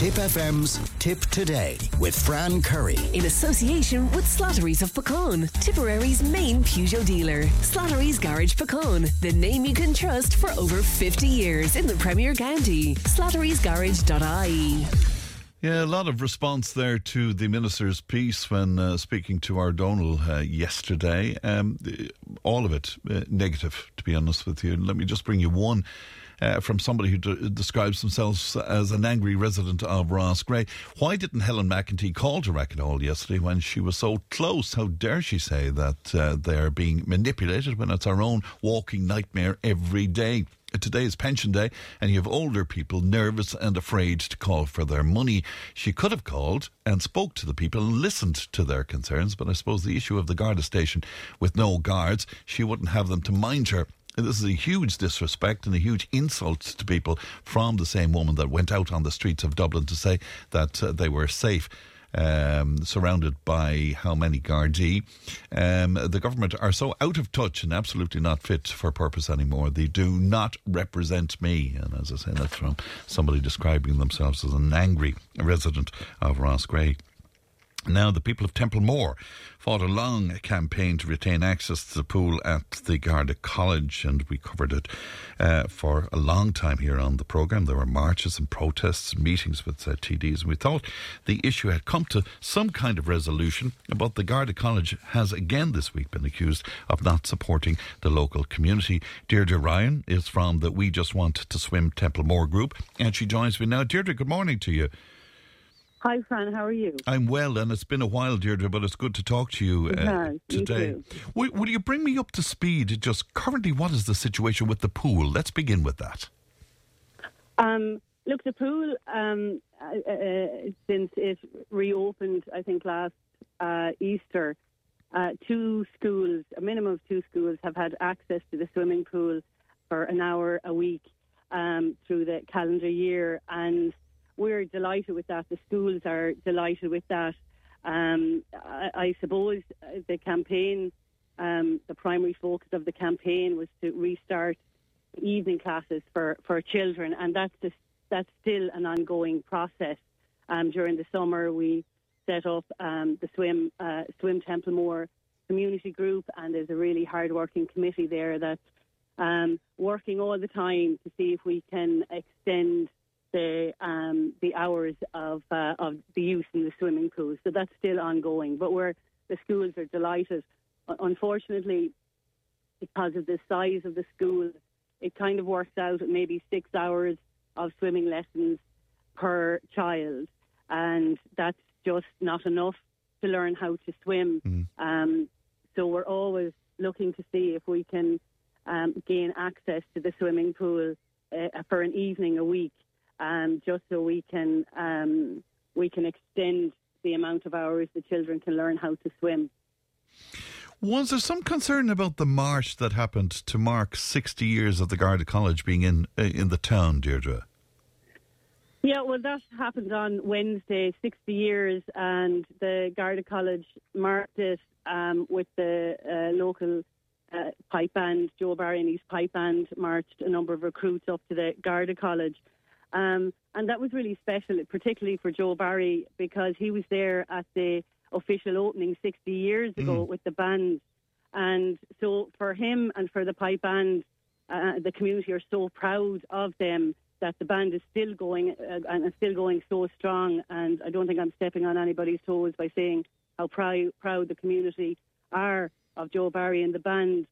Tipp FM's Tipp Today with Fran Curry. In association with Slattery's of Puckane, Tipperary's main Peugeot dealer. Slattery's Garage Puckane, the name you can trust for over 50 years in the Premier County. Slattery'sGarage.ie. Yeah, a lot of response there to the minister's piece when uh, speaking to Ardonal uh, yesterday. Um, all of it uh, negative, to be honest with you. And Let me just bring you one. Uh, from somebody who describes themselves as an angry resident of Roscrea. Why didn't Helen McEntee call to Racketall yesterday when she was so close? How dare she say that uh, they're being manipulated when it's our own walking nightmare every day? Today is pension day, and you have older people nervous and afraid to call for their money. She could have called and spoke to the people and listened to their concerns, but I suppose the issue of the Garda station with no guards, she wouldn't have them to mind her. This is a huge disrespect and a huge insult to people from the same woman that went out on the streets of Dublin to say that uh, they were safe. Um, surrounded by how many Gardaí. Um, the government are so out of touch and absolutely not fit for purpose anymore. They do not represent me. And as I say, that's from somebody describing themselves as an angry resident of Roscrea. Now, the people of Templemore fought a long campaign to retain access to the pool at the Garda College, and we covered it uh, for a long time here on the programme. There were marches and protests, and meetings with uh, TDs, and we thought the issue had come to some kind of resolution. But the Garda College has again this week been accused of not supporting the local community. Deirdre Ryan is from the We Just Want to Swim Templemore group, and she joins me now. Deirdre, good morning to you. Hi, Fran. How are you? I'm well, and it's been a while, Deirdre, but it's good to talk to you uh, today. Will, will, you bring me up to speed? Just currently, what is the situation with the pool? Let's begin with that. Um, look, the pool, um, uh, uh, since it reopened, I think last uh, Easter, uh, two schools, a minimum of two schools, have had access to the swimming pool for an hour a week um, through the calendar year, and we're delighted with that. The schools are delighted with that. Um, I, I, suppose the campaign, um, the primary focus of the campaign was to restart evening classes for, for children, and that's just, that's still an ongoing process. Um, during the summer, we set up um, the swim uh, swim Templemore community group, and there's a really hard-working committee there that's um, working all the time to see if we can extend the um, the hours of uh, of the use in the swimming pool. So that's still ongoing. But we're the schools are delighted. Unfortunately, because of the size of the school, it kind of works out at maybe six hours of swimming lessons per child, and that's just not enough to learn how to swim. Mm. Um, so we're always looking to see if we can um, gain access to the swimming pool uh, for an evening a week um, just so we can um, we can extend the amount of hours the children can learn how to swim. Was there some concern about the march that happened to mark 60 years of the Garda College being in uh, in the town, Deirdre? Yeah, well, that happened on Wednesday, 60 years, and the Garda College marked it um, with the uh, local uh, pipe band, Joe Barry and his pipe band marched a number of recruits up to the Garda College. Um, and that was really special, particularly for Joe Barry, because he was there at the official opening 60 years ago mm. with the band. And so for him and for the pipe band, uh, the community are so proud of them that the band is still going uh, and still going so strong. And I don't think I'm stepping on anybody's toes by saying how proud proud the community are of Joe Barry and the band.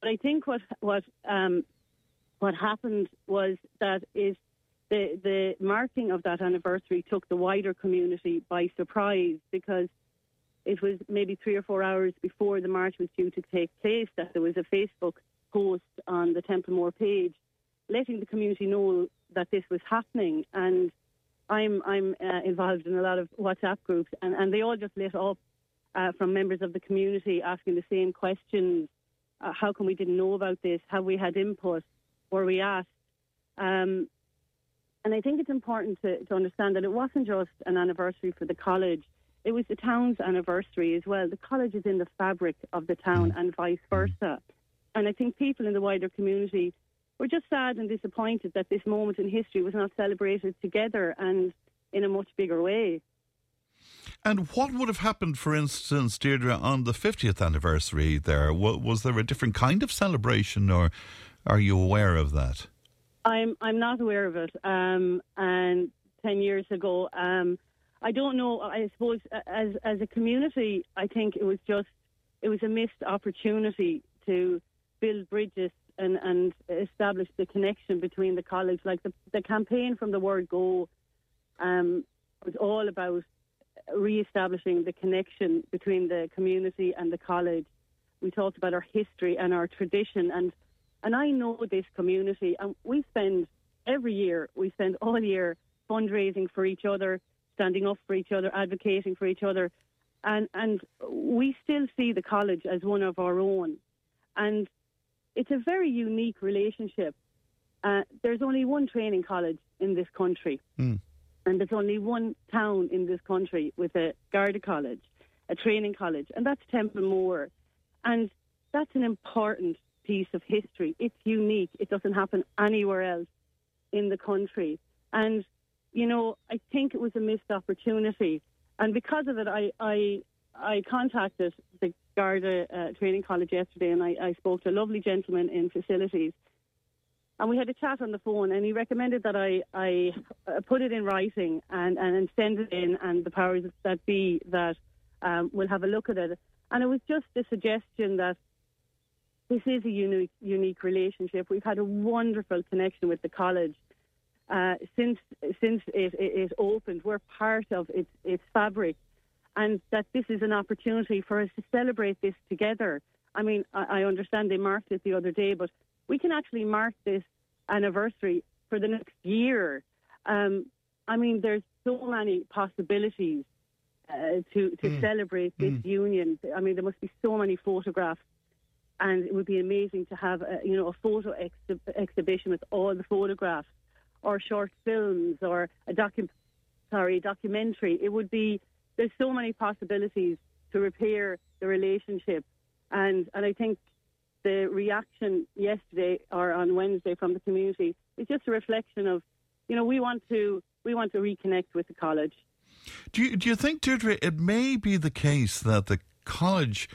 But I think what what um, what happened was that is the, the marking of that anniversary took the wider community by surprise because it was maybe three or four hours before the march was due to take place that there was a Facebook post on the Templemore page letting the community know that this was happening. And I'm I'm uh, involved in a lot of WhatsApp groups, and, and they all just lit up uh, from members of the community asking the same questions. Uh, how come we didn't know about this? Have we had input? Were we asked? Um, and I think it's important to, to understand that it wasn't just an anniversary for the college, it was the town's anniversary as well. The college is in the fabric of the town mm. and vice versa. And I think people in the wider community were just sad and disappointed that this moment in history was not celebrated together. And in a much bigger way. And what would have happened, for instance, Deirdre, on the 50th anniversary there? Was there a different kind of celebration, or are you aware of that? I'm I'm not aware of it. Um, and 10 years ago, um, I don't know. I suppose as as a community, I think it was just it was a missed opportunity to build bridges and, and establish the connection between the college. Like the, the campaign from the word go um, was all about re-establishing the connection between the community and the college. We talked about our history and our tradition, and and I know this community, and we spend every year, we spend all year fundraising for each other, standing up for each other, advocating for each other, and and we still see the college as one of our own, and it's a very unique relationship. Uh, there's only one training college in this country, mm. and there's only one town in this country with a Garda college, a training college, and that's Templemore. And that's an important piece of history. It's unique. It doesn't happen anywhere else in the country. And, you know, I think it was a missed opportunity. And because of it, I, I, I contacted the Garda uh, Training College yesterday, and I, I spoke to a lovely gentleman in facilities. And we had a chat on the phone, and he recommended that I, I uh, put it in writing and, and send it in, and the powers that be that um, will have a look at it. And it was just a suggestion that this is a unique, unique relationship. We've had a wonderful connection with the college uh, since since it, it, it opened. We're part of its its fabric and that this is an opportunity for us to celebrate this together. I mean, I, I understand they marked it the other day, but we can actually mark this anniversary for the next year. Um, I mean, there's so many possibilities uh, to to mm. celebrate this mm. union. I mean, there must be so many photographs, and it would be amazing to have a, you know a photo ex- exhibition with all the photographs, or short films, or a docu- sorry documentary. It would be there's so many possibilities to repair the relationship, and and I think the reaction yesterday or on Wednesday from the community is just a reflection of, you know, we want to we want to reconnect with the college. Do you do you think, Deirdre, it may be the case that the college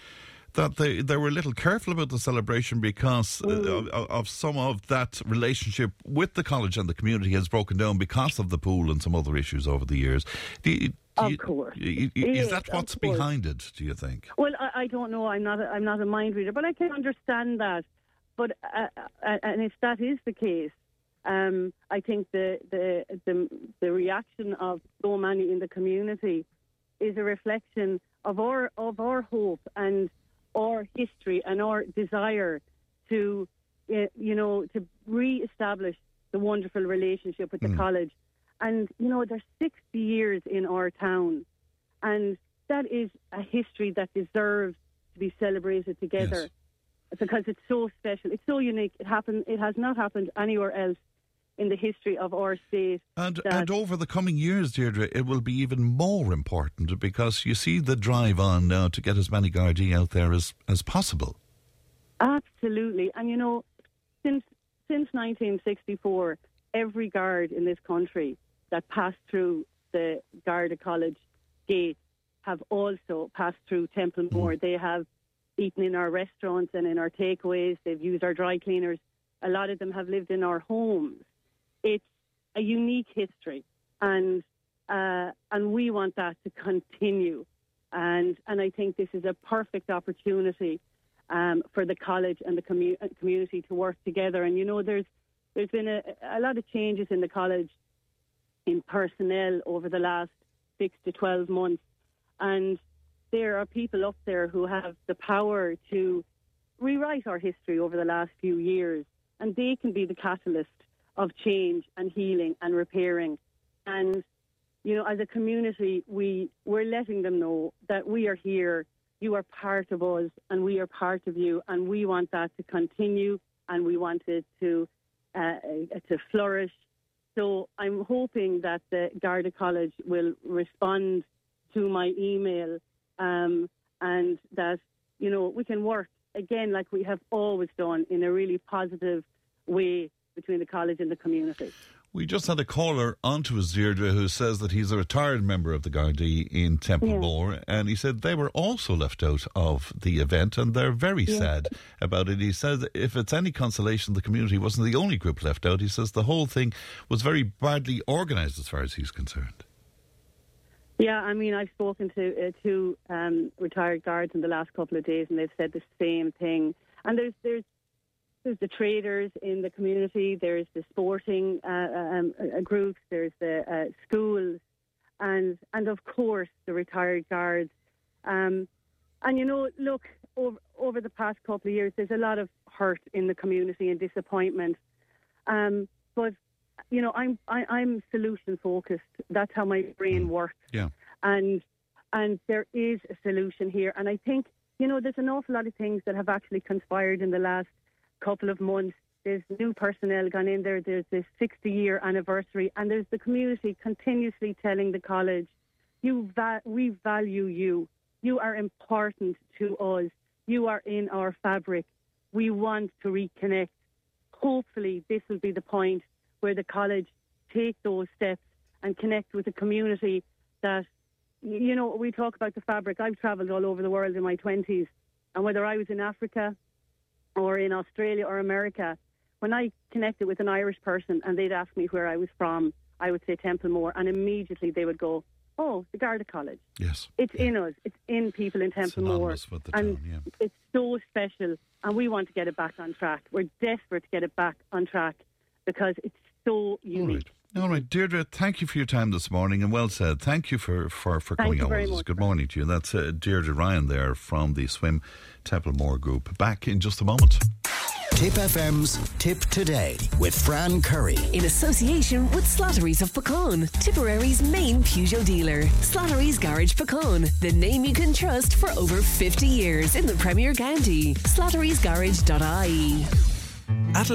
that they, they were a little careful about the celebration because uh, of, of, some of that relationship with the college and the community has broken down because of the pool and some other issues over the years. You, of course. is yes, that what's behind it? Do you think? Well, I, I, don't know. I'm not. A, I'm not a mind reader, but I can understand that. But uh, uh, and if that is the case, um, I think the, the the the reaction of so many in the community is a reflection of our of our hope and our history and our desire to, uh, you know, to re-establish the wonderful relationship with the mm. college and, you know, there's 60 years in our town. And that is a history that deserves to be celebrated together yes. because it's so special. It's so unique. It happened. It has not happened anywhere else in the history of our state. And and over the coming years, Deirdre, it will be even more important because you see the drive on now to get as many Gardaí out there as, as possible. Absolutely. And you know, since since 1964, every guard in this country that passed through the Garda College gate have also passed through Templemore. Mm. They have eaten in our restaurants and in our takeaways. They've used our dry cleaners. A lot of them have lived in our homes. It's a unique history, and uh, and we want that to continue. And and I think this is a perfect opportunity um, for the college and the commu- community to work together. And you know, there's there's been a, a lot of changes in the college in personnel over the last six to 12 months. And there are people up there who have the power to rewrite our history over the last few years. And they can be the catalyst of change and healing and repairing. And, you know, as a community, we, we're letting them know that we are here. You are part of us and we are part of you. And we want that to continue and we want it to, uh, to flourish so I'm hoping that the Garda College will respond to my email um, and that, you know, we can work again like we have always done in a really positive way between the college and the community. We just had a caller onto us, Deirdre, who says that he's a retired member of the Gardaí in Templemore, yeah. and he said they were also left out of the event, and they're very yeah. sad about it. He says if it's any consolation, the community wasn't the only group left out. He says the whole thing was very badly organised as far as he's concerned. Yeah, I mean, I've spoken to uh, two um, retired guards in the last couple of days, and they've said the same thing. And there's there's there's the traders in the community, there's the sporting uh, um, uh, groups, there's the uh, schools, and and of course the retired guards. Um, and you know, look over over the past couple of years, there's a lot of hurt in the community and disappointment. Um, but you know, I'm I, am i am solution focused. That's how my brain mm. works. Yeah. And and there is a solution here, and I think you know there's an awful lot of things that have actually conspired in the last couple of months. There's new personnel gone in there. There's this 60 year anniversary, and there's the community continuously telling the college, "You va- we value you. You are important to us. You are in our fabric. We want to reconnect." Hopefully, this will be the point where the college take those steps and connect with the community that, you know, we talk about the fabric. I've travelled all over the world in my 20s, and whether I was in Africa, or in Australia or America, when I connected with an Irish person and they'd ask me where I was from, I would say Templemore, and immediately they would go, "Oh, the Garda College." Yes, it's yeah. in us. It's in people in Templemore, and town, yeah. it's so special. And we want to get it back on track. We're desperate to get it back on track because it's so unique. All right, Deirdre, thank you for your time this morning and well said. Thank you for, for, for coming on with us. Good morning to you. That's uh, Deirdre Ryan there from the Swim Templemore Group. Back in just a moment. Tipp FM's Tipp Today with Fran Curry. In association with Slattery's of Puckane, Tipperary's main Peugeot dealer. Slattery's Garage Puckane, the name you can trust for over 50 years in the Premier County. Slattery'sGarage.ie.